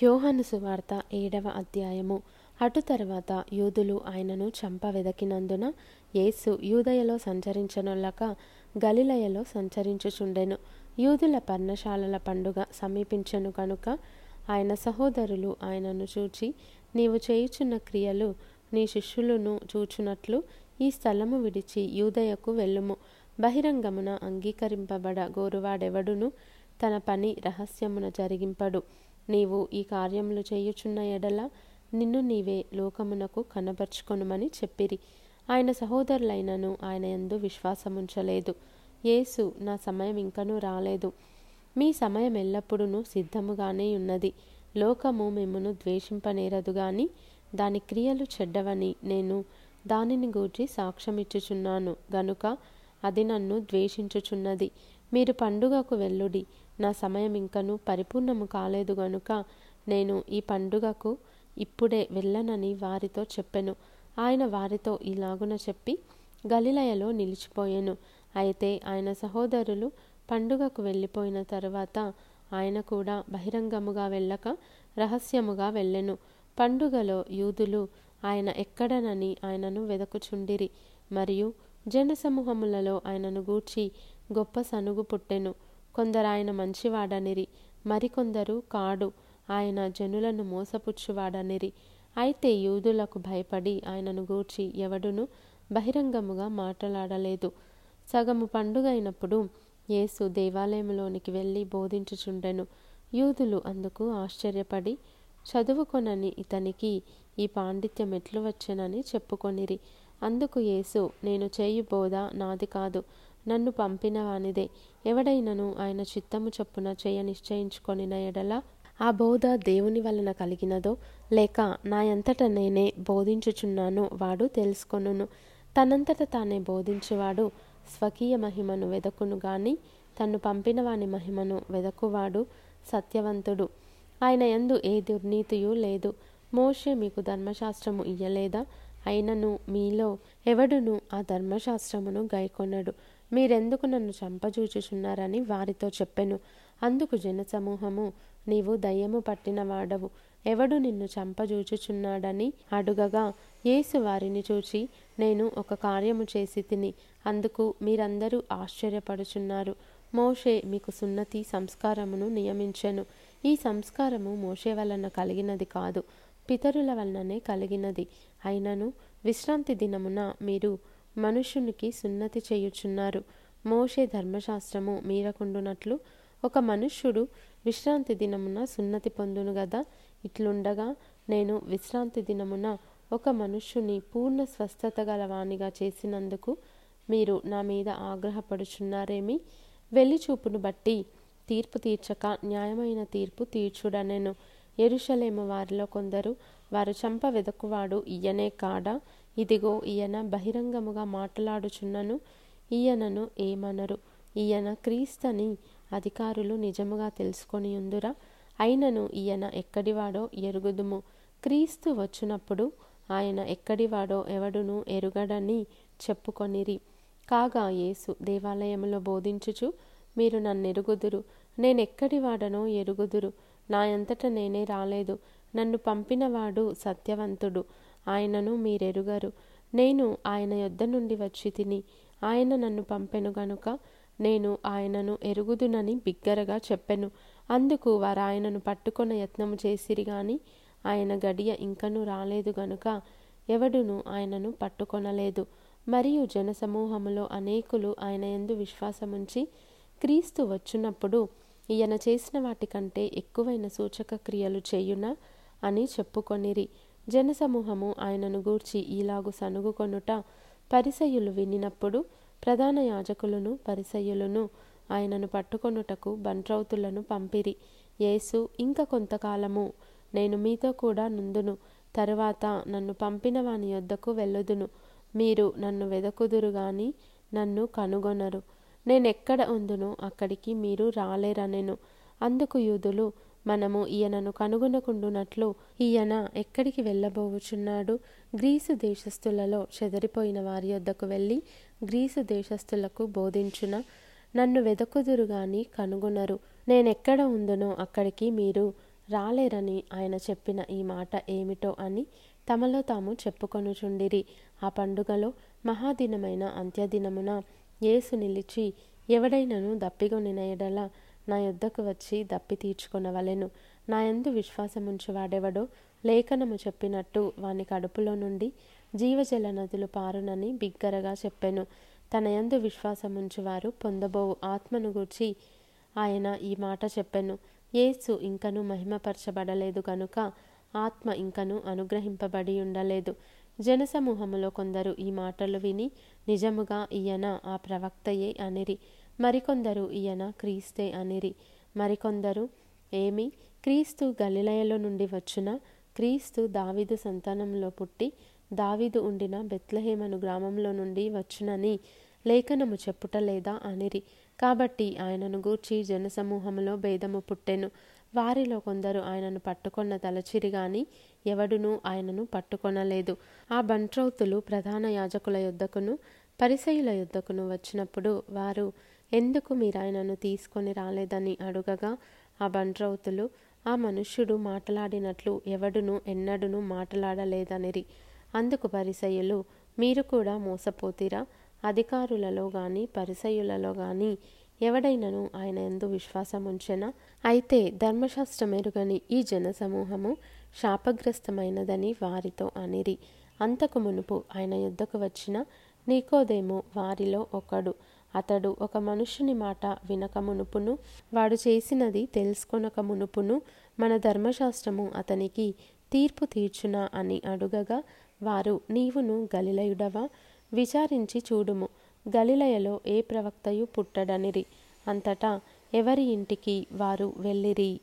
యోహాను సువార్త ఏడవ అధ్యాయము. అటు తర్వాత యూదులు ఆయనను చంప వెదకినందున యేసు యూదయలో సంచరించనులక గలిలయలో సంచరించుచుండెను. యూదుల పర్ణశాలల పండుగ సమీపించెను కనుక ఆయన సహోదరులు ఆయనను చూచి నీవు చేయుచున్న క్రియలు నీ శిష్యులను చూచునట్లు ఈ స్థలము విడిచి యూదయకు వెళ్ళుము. బహిరంగమున అంగీకరింపబడ గోరువాడెవడును? తన పని రహస్యమున జరిగింపడు. నీవు ఈ కార్యములు చేయుచున్న ఎడల నిన్ను నీవే లోకమునకు కనబరుచుకొనుమని చెప్పిరి. ఆయన సహోదరులైనను ఆయన ఎందు విశ్వాసముంచలేదు. యేసు నా సమయం ఇంకనూ రాలేదు. మీ సమయం ఎల్లప్పుడూ సిద్ధముగానే ఉన్నది. లోకము మిమ్మును ద్వేషింపనేరదు గాని దాని క్రియలు చెడ్డవని నేను దానిని గూర్చి సాక్ష్యమిచ్చుచున్నాను. గనుక అది నన్ను ద్వేషించుచున్నది. మీరు పండుగకు వెళ్ళుడి. నా సమయం ఇంకను పరిపూర్ణము కాలేదు గనుక నేను ఈ పండుగకు ఇప్పుడే వెళ్ళనని వారితో చెప్పెను. ఆయన వారితో ఇలాగున చెప్పి గలిలయలో నిలిచిపోయాను. అయితే ఆయన సహోదరులు పండుగకు వెళ్ళిపోయిన తరువాత ఆయన కూడా బహిరంగముగా వెళ్ళక రహస్యముగా వెళ్ళెను. పండుగలో యూదులు ఆయన ఎక్కడనని ఆయనను వెదకుచుండిరి. మరియు జనసమూహములలో ఆయనను గూర్చి గొప్ప సనుగు పుట్టెను. కొందరు ఆయన మంచివాడనిరి మరికొందరు కాడు. ఆయన జనులను మోసపుచ్చువాడనిరి. అయితే యూదులకు భయపడి ఆయనను గూర్చి ఎవడును బహిరంగముగా మాట్లాడలేదు. సగము పండుగ అయినప్పుడు యేసు దేవాలయంలోనికి వెళ్ళి బోధించుచుండెను. యూదులు అందుకు ఆశ్చర్యపడి చదువుకొనని ఇతనికి ఈ పాండిత్యం ఎట్లు వచ్చెనని చెప్పుకొనిరి. అందుకు యేసు నేను చేయు బోధ నాది కాదు. నన్ను పంపిన వానిదే ఎవడైనను ఆయన చిత్తము చొప్పున చేయ నిశ్చయించుకొనిన ఎడల ఆ బోధ దేవుని వలన కలిగినదో లేక నాయంతట నేనే బోధించుచున్నానో వాడు తెలుసుకొనును. తనంతట తానే బోధించువాడు స్వకీయ మహిమను వెదకును గాని తన్ను పంపిన వాని మహిమను వెదకువాడు సత్యవంతుడు. ఆయన ఎందు ఏ దుర్నీతియు లేదు. మోషే మీకు ధర్మశాస్త్రము ఇయ్యలేదా? అయినను మీలో ఎవడును ఆ ధర్మశాస్త్రమును గైకొనడు? మీరెందుకు నన్ను చంపజూచుచున్నారని వారితో చెప్పెను. అందుకు జనసమూహము నీవు దయ్యము పట్టిన వాడవు. ఎవడు నిన్ను చంపజూచుచున్నాడని అడుగగా యేసు వారిని చూచి నేను ఒక కార్యము చేసి తిని అందుకు మీరందరూ ఆశ్చర్యపడుచున్నారు. మోషే మీకు సున్నతి సంస్కారమును నియమించెను. ఈ సంస్కారము మోషే వలన కలిగినది కాదు పితరుల వలననే కలిగినది. అయినను విశ్రాంతి దినమున మీరు మనుషునికి సున్నతి చేయుచున్నారు. మోషే ధర్మశాస్త్రము మీరకుండునట్లు ఒక మనుష్యుడు విశ్రాంతి దినమున సున్నతి పొందును గదా? ఇట్లుండగా నేను విశ్రాంతి దినమున ఒక మనుష్యుని పూర్ణ స్వస్థత గలవానిగా చేసినందుకు మీరు నా మీద ఆగ్రహపడుచున్నారేమి? వెలిచూపును బట్టి తీర్పు తీర్చక న్యాయమైన తీర్పు తీర్చుడనెను. ఎరుషలేము వారిలో కొందరు వారు చంప వెదకువాడు ఈయనే కాడా ఇదిగో ఈయన బహిరంగముగా మాట్లాడుచున్నను ఈయనను ఏమనరు. ఈయన క్రీస్తని అధికారులు నిజముగా తెలుసుకొని ఉందురా అయినను ఈయన ఎక్కడివాడో ఎరుగుదుము. క్రీస్తు వచ్చినప్పుడు ఆయన ఎక్కడివాడో ఎవడును ఎరుగడని చెప్పుకొనిరి. కాగా యేసు దేవాలయంలో బోధించుచు మీరు నన్నెరుగుదురు. నేనెక్కడివాడనో ఎరుగుదురు. నా అంతట నేనే రాలేదు. నన్ను పంపినవాడు సత్యవంతుడు. ఆయనను మీరెరుగరు. నేను ఆయన యొద్ద నుండి వచ్చి తిని ఆయన నన్ను పంపెను గనుక నేను ఆయనను ఎరుగుదునని బిగ్గరగా చెప్పెను. అందుకు వారు ఆయనను పట్టుకొన యత్నము చేసిరి గాని ఆయన గడియ ఇంకను రాలేదు గనుక ఎవడును ఆయనను పట్టుకొనలేదు. మరియు జనసమూహములో అనేకులు ఆయన ఎందు విశ్వాసముంచి క్రీస్తు వచ్చినప్పుడు ఈయన చేసిన వాటికంటే ఎక్కువైన సూచక క్రియలు చేయునా అని చెప్పుకొనిరి. జనసమూహము ఆయనను గూర్చి ఈలాగు సనుగుకొనుట పరిసయులు వినినప్పుడు ప్రధాన యాజకులను పరిసయులను ఆయనను పట్టుకొనుటకు బంట్రౌతులను పంపిరి. యేసు ఇంక కొంతకాలము నేను మీతో కూడా నుందును. తరువాత నన్ను పంపిన వాని యొద్దకు వెళ్ళుదును. మీరు నన్ను వెదకుదురు గాని నన్ను కనుగొనరు. నేనెక్కడ ఉందునో అక్కడికి మీరు రాలేరనెను. అందుకు యూదులు మనము ఈయనను కనుగొనకుండునట్లు ఈయన ఎక్కడికి వెళ్ళబోవుచున్నాడు గ్రీసు దేశస్థులలో చెదరిపోయిన వారి యొద్దకు వెళ్ళి గ్రీసు దేశస్థులకు బోధించున నన్ను వెదకుదురు గాని కనుగొనరు. నేనెక్కడ ఉందునో అక్కడికి మీరు రాలేరని ఆయన చెప్పిన ఈ మాట ఏమిటో అని తమలో తాము చెప్పుకొనుచుండిరి. ఆ పండుగలో మహాదినమైన అంత్యదినమున యేసు నిలిచి ఎవడైనను దప్పిగొనిన ఎడల నా యొద్దకు వచ్చి దప్పి తీర్చుకొనవలెను. నా యందు విశ్వాసముంచు వాడెవడో లేఖనము చెప్పినట్టు వాని కడుపులో నుండి జీవజల నదులు పారునని బిగ్గరగా చెప్పెను. తన యందు విశ్వాసముంచువారు పొందబోవు ఆత్మను గూర్చి ఆయన ఈ మాట చెప్పెను. యేసు ఇంకను మహిమపరచబడలేదు గనుక ఆత్మ ఇంకను అనుగ్రహింపబడి ఉండలేదు. జనసమూహములో కొందరు ఈ మాటలు విని నిజముగా ఈయన ఆ ప్రవక్తయే అనిరి. మరికొందరు ఈయన క్రీస్తే అనిరి. మరికొందరు ఏమి? క్రీస్తు గలిలయలో నుండి వచ్చిన క్రీస్తు దావిదు సంతానంలో పుట్టి దావిదు ఉండిన బెత్లహేమను గ్రామంలో నుండి వచ్చునని లేఖనము చెప్పుట లేదా అనిరి. కాబట్టి ఆయనను గూర్చి జనసమూహములో భేదము పుట్టెను. వారిలో కొందరు ఆయనను పట్టుకొన్న తలచిరి గాని ఎవడునూ ఆయనను పట్టుకొనలేదు. ఆ బంట్రౌతులు ప్రధాన యాజకుల యొద్దకును పరిసయుల యొద్దకును వచ్చినప్పుడు వారు ఎందుకు మీరు ఆయనను తీసుకొని రాలేదని అడుగగా ఆ బంట్రౌతులు ఆ మనుష్యుడు మాట్లాడినట్లు ఎవడును ఎన్నడును మాట్లాడలేదనిరి. అందుకు పరిసయులు మీరు కూడా మోసపోతిరా. అధికారులలో గాని పరిసయులలో గాని ఎవడైనను ఆయన ఎందు విశ్వాసం ఉంచెనా అయితే ధర్మశాస్త్రమెరుగని ఈ జనసమూహము శాపగ్రస్తమైనదని వారితో అనిరి. అంతకు మునుపు ఆయన యుద్ధకు వచ్చిన నీకోదేమో వారిలో ఒకడు. అతడు ఒక మనుషుని మాట వినక మునుపును వాడు చేసినది తెలుసుకొనక మునుపును మన ధర్మశాస్త్రము అతనికి తీర్పు తీర్చునా అని అడుగగా వారు నీవును గలిలయుడవా? విచారించి చూడుము. గలిలయలో ఏ ప్రవక్తయు పుట్టడనిరి. అంతటా ఎవరి ఇంటికి వారు వెళ్ళిరి?